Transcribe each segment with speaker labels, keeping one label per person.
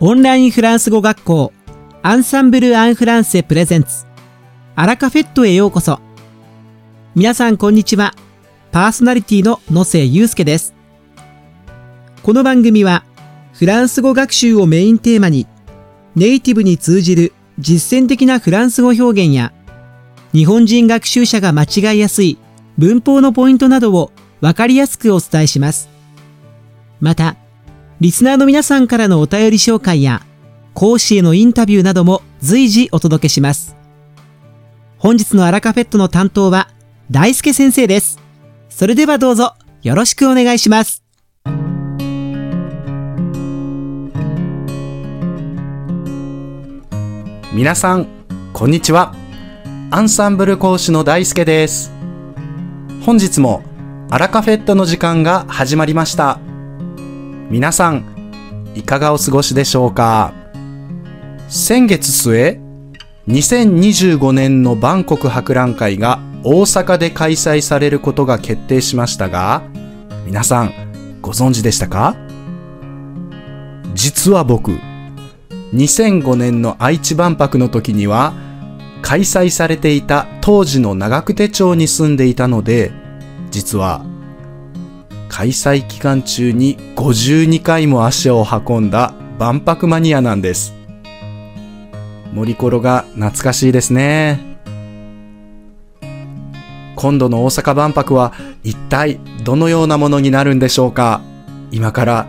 Speaker 1: オンラインフランス語学校アンサンブル・アン・フランセプレゼンツアラカフェットへようこそ。皆さんこんにちは。パーソナリティの野瀬祐介です。この番組はフランス語学習をメインテーマにネイティブに通じる実践的なフランス語表現や日本人学習者が間違いやすい文法のポイントなどをわかりやすくお伝えします。またリスナーの皆さんからのお便り紹介や、講師へのインタビューなども随時お届けします。本日のアラカフェットの担当は、大輔先生です。それではどうぞ、よろしくお願いします。
Speaker 2: 皆さん、こんにちは。アンサンブル講師の大輔です。本日もアラカフェットの時間が始まりました。皆さん、いかがお過ごしでしょうか？先月末、2025年のバンコク博覧会が大阪で開催されることが決定しましたが、皆さん、ご存知でしたか？実は僕、2005年の愛知万博の時には、開催されていた当時の長久手町に住んでいたので、実は開催期間中に52回も足を運んだ万博マニアなんです。森コロが懐かしいですね。今度の大阪万博は一体どのようなものになるんでしょうか今から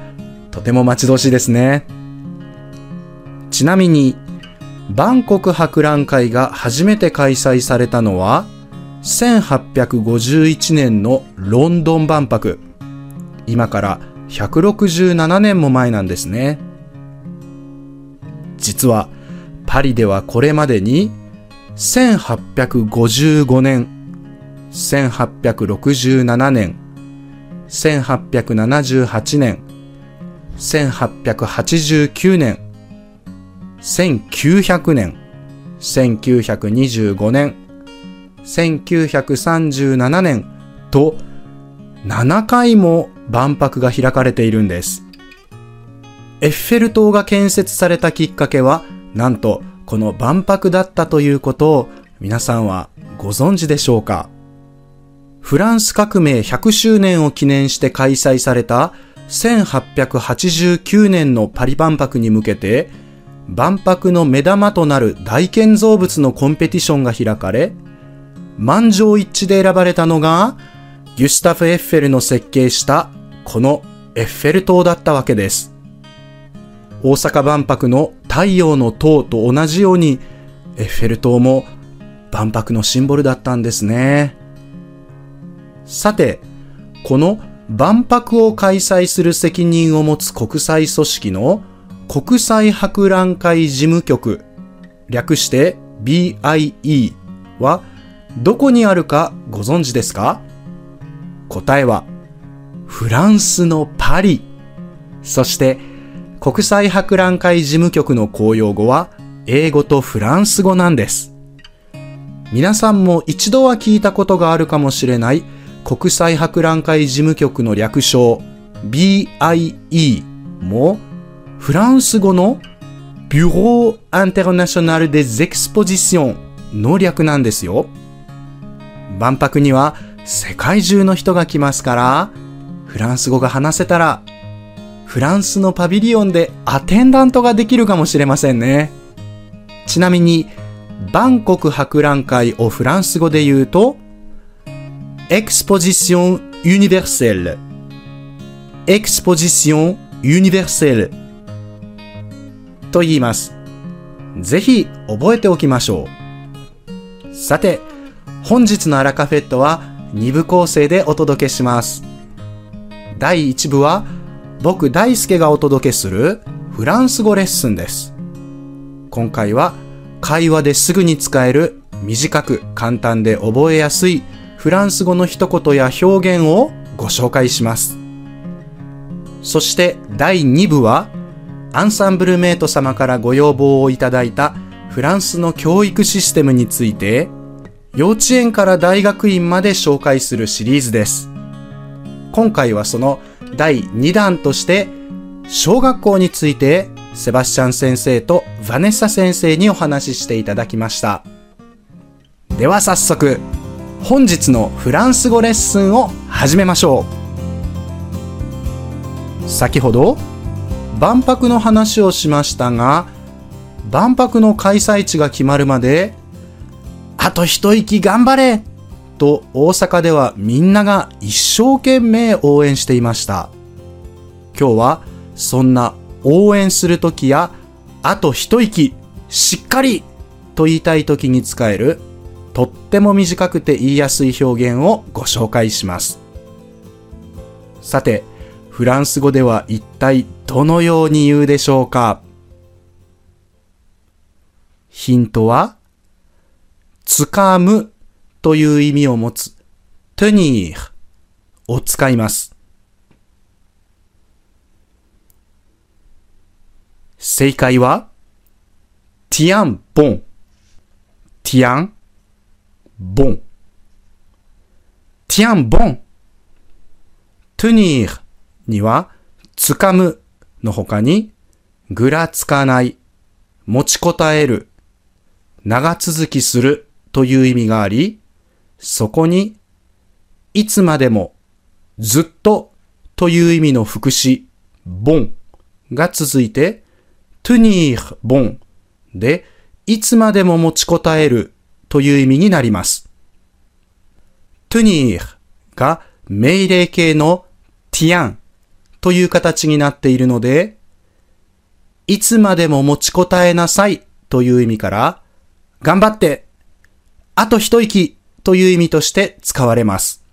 Speaker 2: とても待ち遠しいですね。ちなみに、バンコク博覧会が初めて開催されたのは、1851年のロンドン万博。今から167年も前なんですね。実はパリではこれまでに1855年、1867年、1878年、1889年、1900年、1925年、1937年と7回も万博が開かれているんです。エッフェル塔が建設されたきっかけは、なんとこの万博だったということを皆さんはご存知でしょうかフランス革命100周年を記念して開催された1889年のパリ万博に向けて万博の目玉となる大建造物のコンペティションが開かれ満場一致で選ばれたのがギュスタフ・エッフェルの設計したこのエッフェル塔だったわけです。大阪万博の太陽の塔と同じようにエッフェル塔も万博のシンボルだったんですね。さて、この万博を開催する責任を持つ国際組織の国際博覧会事務局、略して BIE はどこにあるかご存知ですか？答えは、フランスのパリ。そして、国際博覧会事務局の公用語は、英語とフランス語なんです。皆さんも一度は聞いたことがあるかもしれない国際博覧会事務局の略称 BIE もフランス語の Bureau International des Expositions の略なんですよ。万博には世界中の人が来ますから、フランス語が話せたら、フランスのパビリオンでアテンダントができるかもしれませんね。ちなみに、バンコク博覧会をフランス語で言うと、エクスポジションユニバーセル。エクスポジションユニバーセル。と言います。ぜひ覚えておきましょう。さて、本日のアラカフェットは2部構成でお届けします。第1部は僕大輔がお届けするフランス語レッスンです。今回は会話ですぐに使える短く簡単で覚えやすいフランス語の一言や表現をご紹介します。そして第2部はアンサンブルメイト様からご要望をいただいたフランスの教育システムについて幼稚園から大学院まで紹介するシリーズです。今回はその第2弾として、小学校についてセバスチャン先生とヴァネッサ先生にお話ししていただきました。では早速、本日のフランス語レッスンを始めましょう。先ほど、万博の話をしましたが、万博の開催地が決まるまで、あと一息頑張れと大阪ではみんなが一生懸命応援していました。今日はそんな応援するときや、あと一息、しっかりと言いたいときに使える、とっても短くて言いやすい表現をご紹介します。さて、フランス語では一体どのように言うでしょうか？ヒントは、掴むという意味を持つ。tenir を使います。正解は tiens bon tiens bon tiens bon tenir には掴むの他にぐらつかない。持ちこたえる。長続きする。という意味があり、そこに、いつまでも、ずっとという意味の副詞、bon が続いて、tenir bon で、いつまでも持ちこたえるという意味になります。tenir が命令形の tien という形になっているので、いつまでも持ちこたえなさいという意味から、頑張ってあと一息という意味として使われます。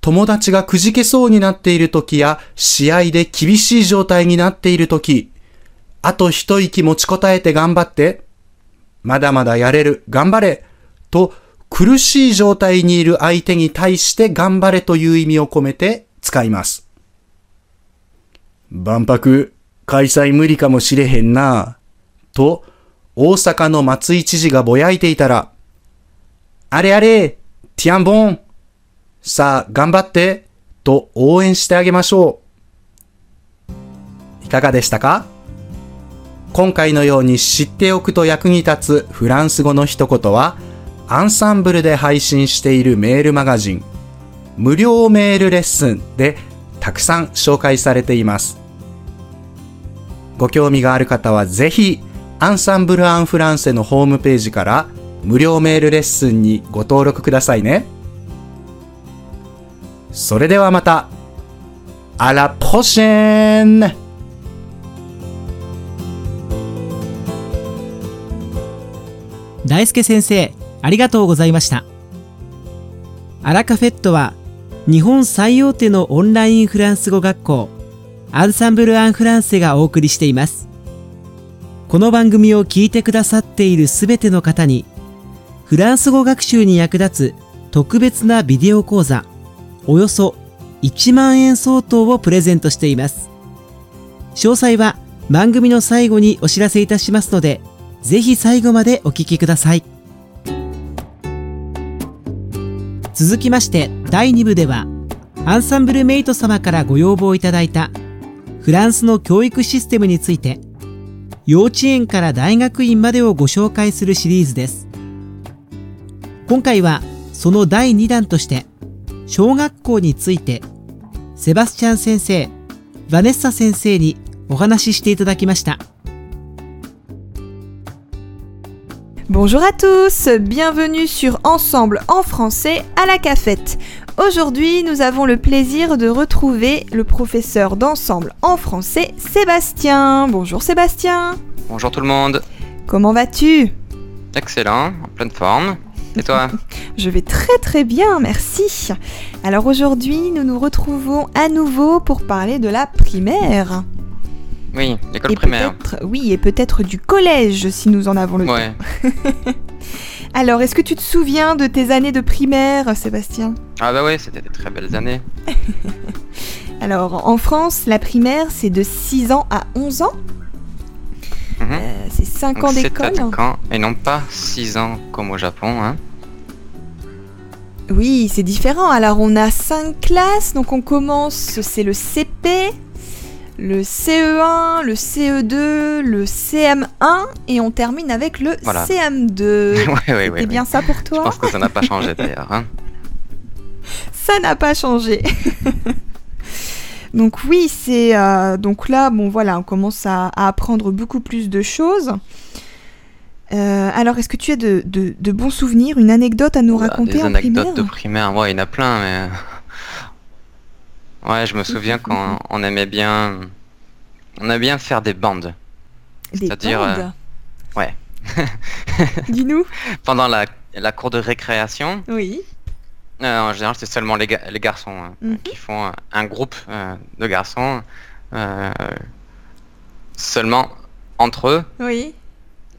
Speaker 2: 友達がくじけそうになっている時や試合で厳しい状態になっている時、あと一息持ちこたえて頑張って、まだまだやれる、頑張れ、と苦しい状態にいる相手に対して頑張れという意味を込めて使います。万博、開催無理かもしれへんな、と大阪の松井知事がぼやいていたら、あれあれ、ティアンボンさあ、頑張ってと応援してあげましょう。いかがでしたか？今回のように知っておくと役に立つフランス語の一言は、アンサンブルで配信しているメールマガジン、無料メールレッスンでたくさん紹介されています。ご興味がある方はぜひ、アンサンブル・アン・フランセのホームページから無料メールレッスンにご登録くださいね。それではまた。あらポシェン
Speaker 1: 大輔先生、ありがとうございました。アラカフェットは、日本最大手のオンラインフランス語学校、アンサンブル・アン・フランセがお送りしています。この番組を聞いてくださっているすべての方に、フランス語学習に役立つ特別なビデオ講座、およそ1万円相当をプレゼントしています。詳細は番組の最後にお知らせいたしますので、ぜひ最後までお聞きください。続きまして第2部では、アンサンブルメイト様からご要望いただいたフランスの教育システムについて、幼稚園から大学院までをご紹介するシリーズです。今回はその第2弾として、小学校について、セバスチャン先生、ヴァネッサ先生にお話ししていただきました。
Speaker 3: Bonjour à tous, bienvenue sur Ensemble en français à la cafette. Aujourd'hui, nous avons le plaisir de retrouver le professeur d'ensemble en français, Sébastien. Bonjour Sébastien.
Speaker 4: Bonjour tout le monde.
Speaker 3: Comment vas-tu
Speaker 4: Excellent, en pleine forme. Et toi
Speaker 3: Je vais très très bien, merci. Alors aujourd'hui, nous nous retrouvons à nouveau pour parler de la primaire.
Speaker 4: Oui, l'école primaire.
Speaker 3: Oui, et peut-être du collège si nous en avons le temps. Alors, est-ce que tu te souviens de tes années de primaire, Sébastien?
Speaker 4: Ah bah ouais, c'était des très belles années.
Speaker 3: Alors, en France, la primaire, c'est de 6 ans à 11 ans?
Speaker 4: Mhm.
Speaker 3: Euh, c'est 5
Speaker 4: Donc
Speaker 3: ans d'école.
Speaker 4: et non pas 6 ans comme au Japon. Hein.
Speaker 3: Oui, c'est différent. Alors, on a 5 classes. Donc, on commence, c'est le CP. le CE1, le CE2, le CM1 et on termine avec le
Speaker 4: Voilà.
Speaker 3: CM2.
Speaker 4: ouais, ouais,
Speaker 3: C'est
Speaker 4: ouais,
Speaker 3: bien ça pour
Speaker 4: Je
Speaker 3: toi
Speaker 4: pense que ça n'a pas changé d'ailleurs. hein.
Speaker 3: Ça n'a pas changé. donc oui, c'est euh, donc là, bon voilà, on commence à, à apprendre beaucoup plus de choses. Euh, alors, est-ce que tu as de, de- de bons souvenirs, une anecdote à nous raconter
Speaker 4: Des
Speaker 3: en
Speaker 4: anecdotes de primaire, ouais, il y en a plein, mais. Ouais, je me souviens quand on aimait bien. On aimait bien faire des bandes.
Speaker 3: Des
Speaker 4: c'est-à-dire, euh, ouais.
Speaker 3: Dis-nous.
Speaker 4: Pendant la, la cour de récréation,
Speaker 3: Oui.
Speaker 4: Euh, en général, c'est seulement les, ga- les garçons hein,
Speaker 3: Mhm.
Speaker 4: qui font un groupe euh, de garçons. euh, seulement entre eux
Speaker 3: Oui.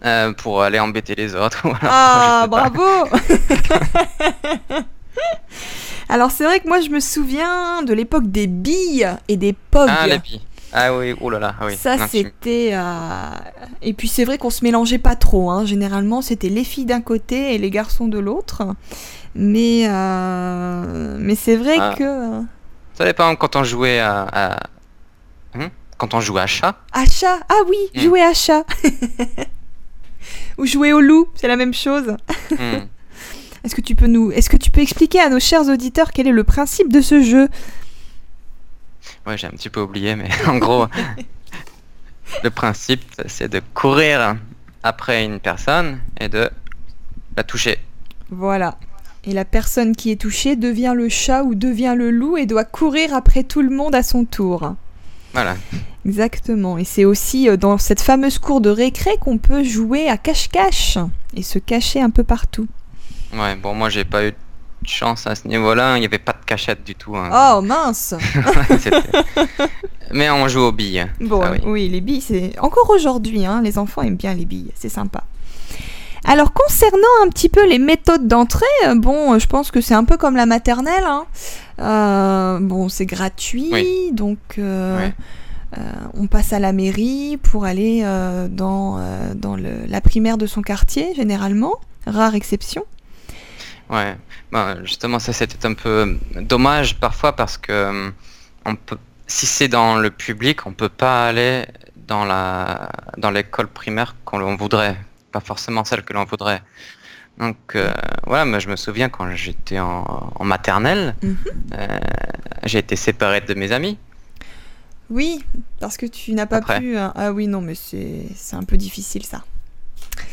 Speaker 4: euh, pour aller embêter les autres. voilà.
Speaker 3: Ah, bravo Alors, c'est vrai que moi, je me souviens de l'époque des billes et des pogs.
Speaker 4: Ah, les billes. Ah oui, oh là là, ah oui.
Speaker 3: Ça, c'était. euh, Et puis, c'est vrai qu'on se mélangeait pas trop. hein. Généralement, c'était les filles d'un côté et les garçons de l'autre. Mais, euh, Mais c'est vrai
Speaker 4: Ah.
Speaker 3: que.
Speaker 4: Ça dépend quand on jouait à. à- Hein Quand on jouait à chat.
Speaker 3: À chat Ah oui,
Speaker 4: Hmm.
Speaker 3: jouer à chat Ou jouer au loup, c'est la même chose.
Speaker 4: Hmm.
Speaker 3: Est-ce que tu peux nous, est-ce que tu peux expliquer à nos chers auditeurs quel est le principe de ce jeu?
Speaker 4: Ouais, j'ai un petit peu oublié, mais en gros, le principe, c'est de courir après une personne et de la toucher.
Speaker 3: Voilà. Et la personne qui est touchée devient le chat ou devient le loup et doit courir après tout le monde à son tour.
Speaker 4: Voilà.
Speaker 3: Exactement. Et c'est aussi euh, dans cette fameuse cour de récré qu'on peut jouer à cache-cache et se cacher un peu partout.
Speaker 4: Ouais, bon, moi, j'ai pas eu de chance à ce niveau-là. Il n'y avait pas de cachette du tout. hein.
Speaker 3: Oh mince
Speaker 4: mais on joue aux billes.
Speaker 3: Bon,
Speaker 4: ça,
Speaker 3: oui.
Speaker 4: oui.
Speaker 3: les billes, c'est encore aujourd'hui, hein, les enfants aiment bien les billes, c'est sympa. Alors concernant un petit peu les méthodes d'entrée, euh, bon, euh, je pense que c'est un peu comme la maternelle. hein. Euh, bon, c'est gratuit,
Speaker 4: Oui.
Speaker 3: donc euh,
Speaker 4: Ouais.
Speaker 3: euh, on passe à la mairie pour aller dans, dans le- la primaire de son quartier, généralement. Rare exception.
Speaker 4: Ouais, Bon, justement ça c'était un peu dommage parfois parce que euh, on peut, si c'est dans le public, on peut pas aller dans la dans l'école primaire qu'on l'on voudrait, pas forcément celle que l'on voudrait. Donc euh, voilà, moi je me souviens quand j'étais en, en maternelle,
Speaker 3: Mhm.
Speaker 4: euh, j'ai été séparé de mes amis.
Speaker 3: Oui, parce que tu n'as pas
Speaker 4: Après.
Speaker 3: pu... euh, Ah oui, non, mais c'est un peu difficile ça.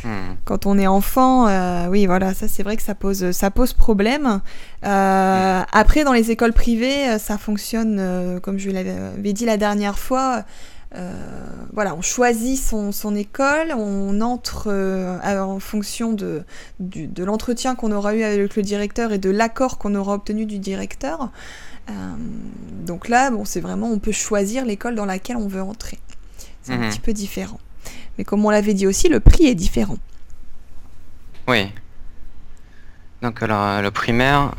Speaker 4: Hmm.
Speaker 3: quand on est enfant, euh, oui, voilà, ça c'est vrai que ça pose, ça pose problème. Euh, Après, dans les écoles privées, euh, ça fonctionne, euh, comme je l'avais dit la dernière fois. voilà, on choisit son, son école, on entre en fonction de, du- de l'entretien qu'on aura eu avec le directeur et de l'accord qu'on aura obtenu du directeur. Donc là, bon, c'est vraiment, on peut choisir l'école dans laquelle on veut entrer. C'est un
Speaker 4: Mhm.
Speaker 3: petit peu différent. Mais comme on l'avait dit aussi, le prix est différent.
Speaker 4: Oui. Donc alors euh, le primaire,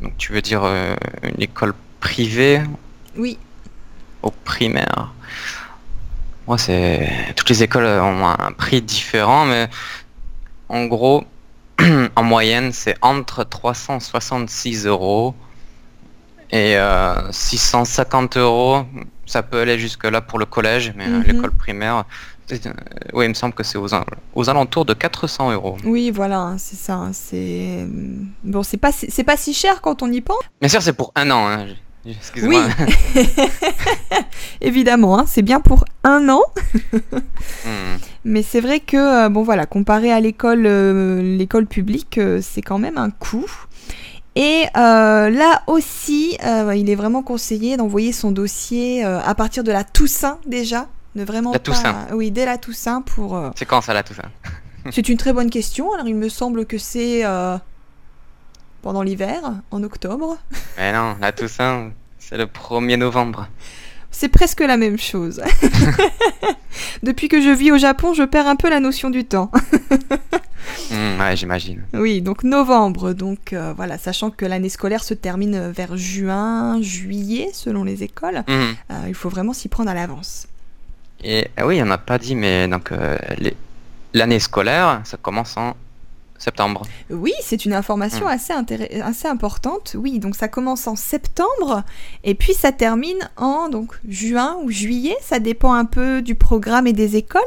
Speaker 4: donc tu veux dire euh, une école privée?
Speaker 3: Oui,
Speaker 4: au primaire. Moi, c'est toutes les écoles ont un prix différent, mais en gros, en moyenne, c'est entre 366 euros et euh, 650 euros. Ça peut aller jusque là pour le collège, mais euh,
Speaker 3: Mhm.
Speaker 4: l'école primaire, euh, oui, il me semble que c'est aux, al- aux alentours de 400 euros.
Speaker 3: oui, voilà, hein, c'est ça. C'est bon, c'est pas si- c'est pas si cher quand on y pense.
Speaker 4: Bien sûr, c'est pour un an. Hein.
Speaker 3: Oui, évidemment, hein, c'est bien pour un an.
Speaker 4: Hmm.
Speaker 3: Mais c'est vrai que euh, bon voilà, comparé à l'école euh, l'école publique, euh, c'est quand même un coût. Et euh, là aussi, euh, il est vraiment conseillé d'envoyer son dossier euh, à partir de la Toussaint déjà. Ne vraiment
Speaker 4: La
Speaker 3: pas.
Speaker 4: Toussaint.
Speaker 3: Oui, dès la Toussaint pour. euh,
Speaker 4: C'est quand ça tout ça
Speaker 3: C'est une très bonne question. Alors il me semble que c'est euh, pendant l'hiver, en octobre.
Speaker 4: Mais non, la Toussaint, c'est le 1er novembre.
Speaker 3: C'est presque la même chose. Depuis que je vis au Japon, je perds un peu la notion du temps.
Speaker 4: Hmm, ouais, j'imagine.
Speaker 3: Oui, donc novembre. Donc euh, voilà, sachant que l'année scolaire se termine vers juin, juillet, selon les écoles,
Speaker 4: Hmm.
Speaker 3: euh, il faut vraiment s'y prendre à l'avance.
Speaker 4: Et ah oui, on n'a pas dit, mais donc euh, les- l'année scolaire, ça commence en septembre.
Speaker 3: Oui, c'est une information
Speaker 4: Hmm.
Speaker 3: assez, assez importante. Oui, donc ça commence en septembre et puis ça termine en donc juin ou juillet. Ça dépend un peu du programme et des écoles.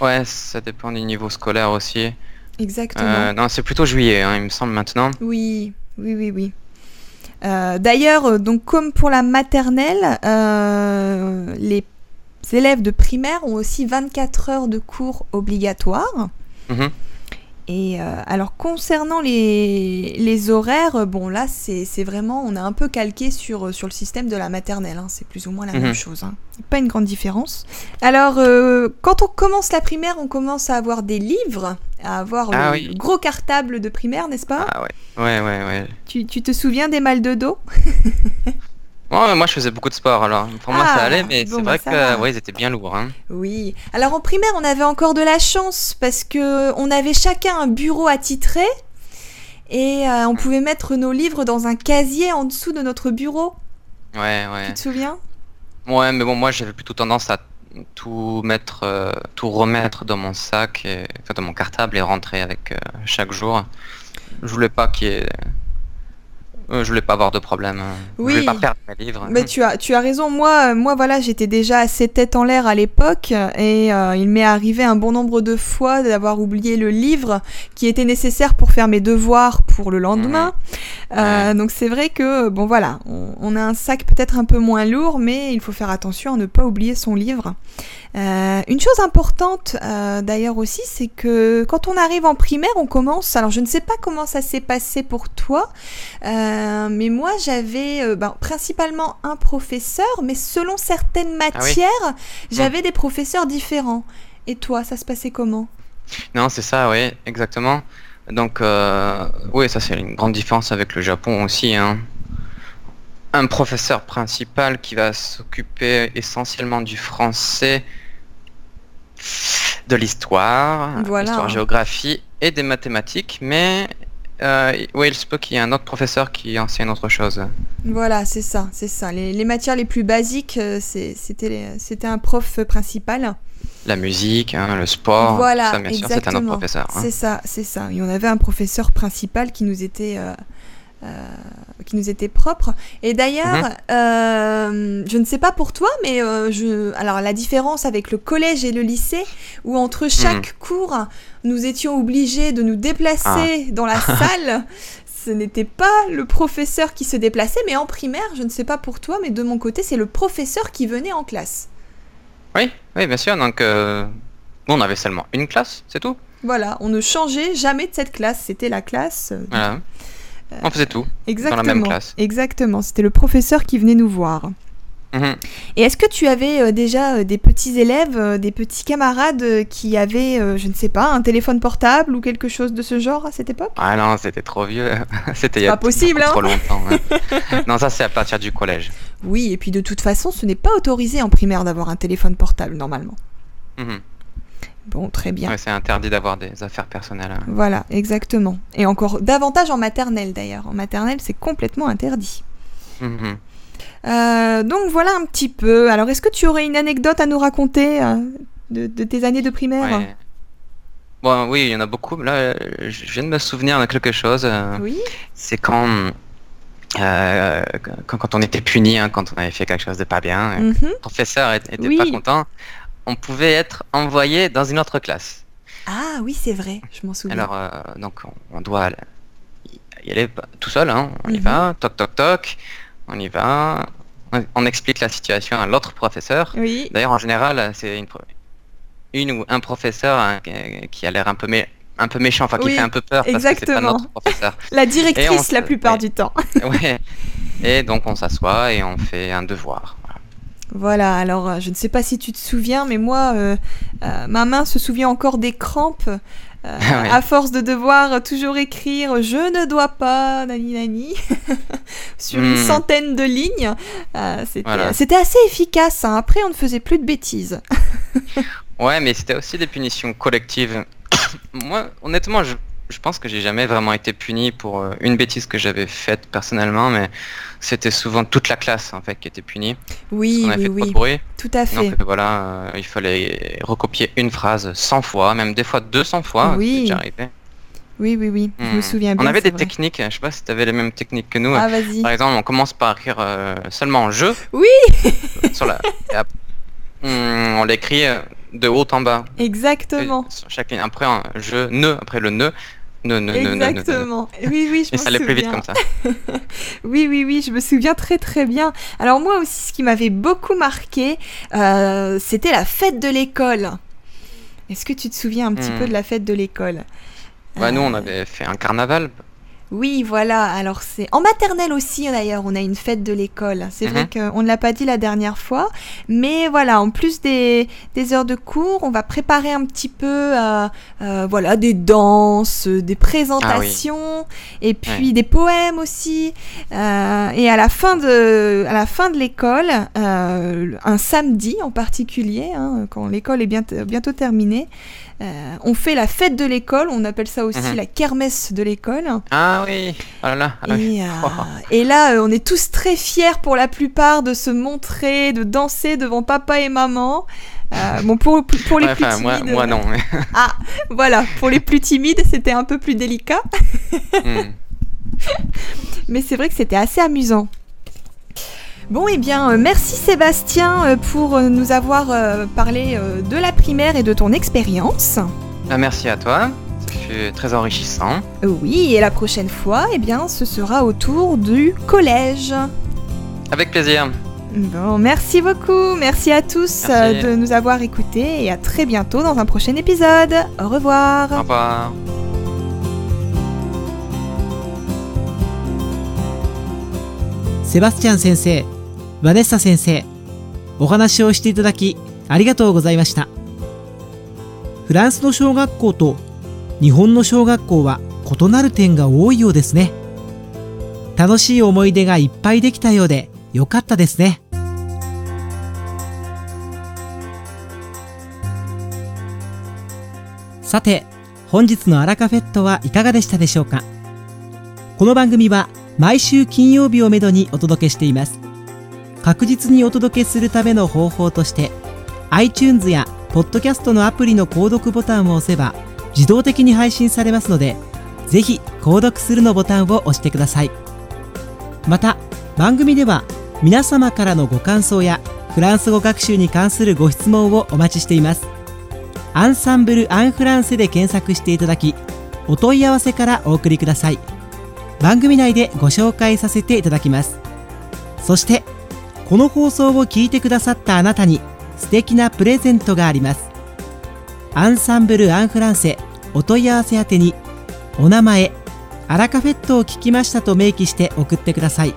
Speaker 4: Ouais, ça dépend du niveau scolaire aussi.
Speaker 3: Exactement.
Speaker 4: Euh, non, c'est plutôt juillet, hein, il me semble maintenant.
Speaker 3: Oui, oui, oui, oui. Euh, D'ailleurs, donc comme pour la maternelle, euh, les élèves de primaire ont aussi 24 heures de cours obligatoires.
Speaker 4: Mhm.
Speaker 3: Et euh, alors concernant les, les horaires, bon là c'est vraiment, on a un peu calqué sur, sur le système de la maternelle, hein, c'est plus ou moins la
Speaker 4: Mhm.
Speaker 3: même chose, hein. pas une grande différence. Alors euh, quand on commence la primaire, on commence à avoir des livres, à avoir
Speaker 4: Ah
Speaker 3: le,
Speaker 4: oui.
Speaker 3: gros cartable de primaire, n'est-ce pas?
Speaker 4: Ah ouais, ouais, ouais, ouais.
Speaker 3: tu, tu te souviens des mal de dos?
Speaker 4: Ouais, moi je faisais beaucoup de sport alors. Pour moi
Speaker 3: Ah,
Speaker 4: ça allait, mais
Speaker 3: bon,
Speaker 4: c'est
Speaker 3: bah,
Speaker 4: vrai que ouais, ils étaient bien lourds. Hein.
Speaker 3: Oui. Alors en primaire, on avait encore de la chance parce que on avait chacun un bureau attitré et euh, on pouvait mettre nos livres dans un casier en dessous de notre bureau.
Speaker 4: Ouais, ouais.
Speaker 3: Tu te souviens?
Speaker 4: Ouais, mais bon, moi j'avais plutôt tendance à tout mettre, euh, tout remettre dans mon sac, et, enfin dans mon cartable et rentrer avec euh, chaque jour. Je voulais pas qu'il y ait... euh, je voulais pas avoir de problème. hein. Je
Speaker 3: Oui.
Speaker 4: voulais pas perdre mes livres.
Speaker 3: Mais tu as, tu as raison. Moi, euh, moi voilà, j'étais déjà assez tête en l'air à l'époque et euh, il m'est arrivé un bon nombre de fois d'avoir oublié le livre qui était nécessaire pour faire mes devoirs pour le lendemain. Euh, Donc c'est vrai que bon voilà, on, on a un sac peut-être un peu moins lourd, mais il faut faire attention à ne pas oublier son livre. Une chose importante d'ailleurs aussi, c'est que quand on arrive en primaire, on commence. Alors je ne sais pas comment ça s'est passé pour toi, euh, mais moi j'avais euh, ben, principalement un professeur, mais selon certaines matières, j'avais des professeurs différents. Et toi, ça se passait comment?
Speaker 4: Non, c'est ça, oui, exactement. Donc, euh, oui, ça c'est une grande différence avec le Japon aussi. hein. Un professeur principal qui va s'occuper essentiellement du français, de l'histoire,
Speaker 3: Voilà.
Speaker 4: histoire-géographie et des mathématiques, mais euh, oui, il se peut qu'il y ait un autre professeur qui enseigne autre chose.
Speaker 3: Voilà, c'est ça, c'est ça. Les, les matières les plus basiques, euh, c'était un prof principal.
Speaker 4: La musique, hein, le sport,
Speaker 3: Voilà,
Speaker 4: ça bien sûr, c'est un autre professeur. hein.
Speaker 3: C'est ça, c'est ça. Et on avait un professeur principal qui nous était, euh, euh, qui nous était propre. Et d'ailleurs,
Speaker 4: Mhm.
Speaker 3: euh, je ne sais pas pour toi, mais euh, je, alors la différence avec le collège et le lycée, où entre chaque cours, nous étions obligés de nous déplacer
Speaker 4: Ah.
Speaker 3: dans la salle. Ce n'était pas le professeur qui se déplaçait, mais en primaire, je ne sais pas pour toi, mais de mon côté, c'est le professeur qui venait en classe.
Speaker 4: Oui, oui, bien sûr. Donc, nous, on avait seulement une classe, c'est tout.
Speaker 3: Voilà, on ne changeait jamais de cette classe. C'était la classe.
Speaker 4: Voilà. On faisait tout.
Speaker 3: Exactement.
Speaker 4: même classe.
Speaker 3: Exactement. C'était le professeur qui venait nous voir.
Speaker 4: Mhm.
Speaker 3: Et est-ce que tu avais euh, déjà euh, des petits élèves, euh, des petits camarades qui avaient, je ne sais pas, un téléphone portable ou quelque chose de ce genre à cette époque?
Speaker 4: Ah non, c'était trop vieux. c'était il y a
Speaker 3: pas possible,
Speaker 4: beaucoup
Speaker 3: hein.
Speaker 4: trop longtemps. hein. non, ça c'est à partir du collège.
Speaker 3: Oui, et puis de toute façon, ce n'est pas autorisé en primaire d'avoir un téléphone portable normalement.
Speaker 4: Mhm.
Speaker 3: Bon, très bien.
Speaker 4: Ouais, c'est interdit d'avoir des affaires personnelles. hein.
Speaker 3: Voilà, exactement. Et encore davantage en maternelle d'ailleurs. En maternelle, c'est complètement interdit.
Speaker 4: Mhm.
Speaker 3: Euh, donc voilà un petit peu. Alors, est-ce que tu aurais une anecdote à nous raconter euh, de, de tes années de primaire
Speaker 4: Ouais. Bon, oui, il y en a beaucoup. Là, je viens de me souvenir de quelque chose. euh,
Speaker 3: Oui.
Speaker 4: C'est quand, euh, quand, quand on était puni, hein, quand on avait fait quelque chose de pas bien, le professeur était
Speaker 3: Oui.
Speaker 4: pas content, on pouvait être envoyé dans une autre classe.
Speaker 3: Ah oui, c'est vrai, je m'en souviens.
Speaker 4: Alors, euh, donc, on, doit y aller tout seul, hein. on y
Speaker 3: Mhm.
Speaker 4: va, toc toc toc, on y va, on, on explique la situation à l'autre professeur.
Speaker 3: oui.
Speaker 4: D'ailleurs, en général, c'est une, une ou un professeur hein, qui- a l'air un peu, un peu méchant, enfin qui
Speaker 3: Oui,
Speaker 4: fait un peu peur parce que c'est pas notre professeur.
Speaker 3: La directrice la plupart
Speaker 4: ouais.
Speaker 3: du temps.
Speaker 4: ouais. Et donc, on s'assoit et on fait un devoir. Voilà.
Speaker 3: Alors euh, je ne sais pas si tu te souviens, mais moi, euh, euh, ma main se souvient encore des crampes. euh,
Speaker 4: Ah ouais.
Speaker 3: À force de devoir toujours écrire je ne dois pas, nani nani, sur une
Speaker 4: Hmm.
Speaker 3: centaine de lignes, c'était
Speaker 4: Voilà.
Speaker 3: assez efficace. hein. Après, on ne faisait plus de bêtises.
Speaker 4: Ouais, mais c'était aussi des punitions collectives. Moi, honnêtement, je, je pense que j'ai jamais vraiment été puni pour une bêtise que j'avais faite personnellement, mais c'était souvent toute la classe en fait qui était punie.
Speaker 3: Oui,
Speaker 4: on a
Speaker 3: oui,
Speaker 4: fait
Speaker 3: oui,
Speaker 4: bruit.
Speaker 3: tout à fait.
Speaker 4: Donc voilà, euh, il fallait recopier une phrase 100 fois, même des fois 200 fois.
Speaker 3: Oui.
Speaker 4: c'est déjà arrivé.
Speaker 3: Oui, oui, oui, je me
Speaker 4: Hmm.
Speaker 3: souviens bien.
Speaker 4: On avait des
Speaker 3: vrai.
Speaker 4: techniques, je sais pas si tu avais les mêmes techniques que nous.
Speaker 3: Ah, vas-y.
Speaker 4: Par exemple, on commence par écrire euh, seulement je.
Speaker 3: Oui.
Speaker 4: sur la, Hmm, on l'écrit euh, de haut en bas.
Speaker 3: Exactement.
Speaker 4: Après, un je, ne, après le ne. Ne, ne.
Speaker 3: Exactement. Oui, oui, je
Speaker 4: ça allait plus vite
Speaker 3: souviens.
Speaker 4: comme ça.
Speaker 3: Oui, oui, oui, je me souviens très très bien. Alors moi aussi, ce qui m'avait beaucoup marqué, euh, c'était la fête de l'école. Est-ce que tu te souviens un petit
Speaker 4: Hmm.
Speaker 3: peu de la fête de l'école?
Speaker 4: Ouais, nous,
Speaker 3: Euh,
Speaker 4: on avait fait un carnaval.
Speaker 3: Oui, voilà. Alors c'est en maternelle aussi d'ailleurs, on a une fête de l'école. C'est vrai
Speaker 4: Mhm.
Speaker 3: qu'on ne l'a pas dit la dernière fois, mais voilà, en plus des, des heures de cours, on va préparer un petit peu, euh, euh, voilà, des danses, des présentations, et puis
Speaker 4: Ouais.
Speaker 3: des poèmes aussi. Euh, et à la fin de, à la fin de l'école, euh, un samedi en particulier, hein, quand l'école est bientôt, bientôt terminée. euh, on fait la fête de l'école, on appelle ça aussi
Speaker 4: Mhm.
Speaker 3: la kermesse de l'école.
Speaker 4: Ah oui, oh là là. ah oui.
Speaker 3: Et, euh, et là, euh, on est tous très fiers pour la plupart de se montrer, de danser devant papa et maman. Euh, bon, pour, pour les
Speaker 4: Ouais,
Speaker 3: plus
Speaker 4: enfin,
Speaker 3: timides,
Speaker 4: moi, moi non. mais-
Speaker 3: voilà, pour les plus timides, c'était un peu plus délicat,
Speaker 4: Hmm.
Speaker 3: mais c'est vrai que c'était assez amusant. Bon, et bien, merci Sébastien pour nous avoir parlé de la primaire et de ton expérience.
Speaker 4: Ah, merci à toi Ça fut très enrichissant.
Speaker 3: Euh, Oui, et la prochaine fois, eh bien, ce sera au tour du collège.
Speaker 4: Avec plaisir.
Speaker 3: Bon, merci beaucoup, merci à tous
Speaker 4: Merci.
Speaker 3: euh, de nous avoir écoutés et à très bientôt dans un prochain épisode. Au revoir.
Speaker 4: Au revoir.
Speaker 1: セバスチャン先生、バネッサ先生、お話をしていただきありがとうございました。フランスの小学校と 日本の小学校は異なる点が多いようですね。楽しい思い出がいっぱいできたようでよかったですね。さて、本日のアラカフェットはいかがでしたでしょうか？この番組は毎週金曜日をめどにお届けしています確実にお届けするための方法として iTunes や Podcast のアプリの購読ボタンを押せば自動的に配信されますのでぜひ購読するのボタンを押してください。また番組では皆様からのご感想やフランス語学習に関するご質問をお待ちしています。アンサンブル・アン・フランセで検索していただきお問い合わせからお送りください。番組内でご紹介させていただきます。そしてこの放送を聞いてくださったあなたに素敵なプレゼントがあります。アンサンブル・アン・フランセお問い合わせ宛てにお名前アラカフェットを聞きましたと明記して送ってください。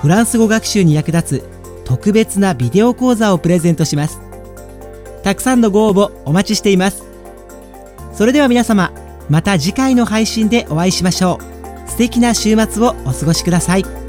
Speaker 1: フランス語学習に役立つ特別なビデオ講座をプレゼントします。たくさんのご応募お待ちしています。それでは皆様また次回の配信でお会いしましょう。素敵な週末をお過ごしください。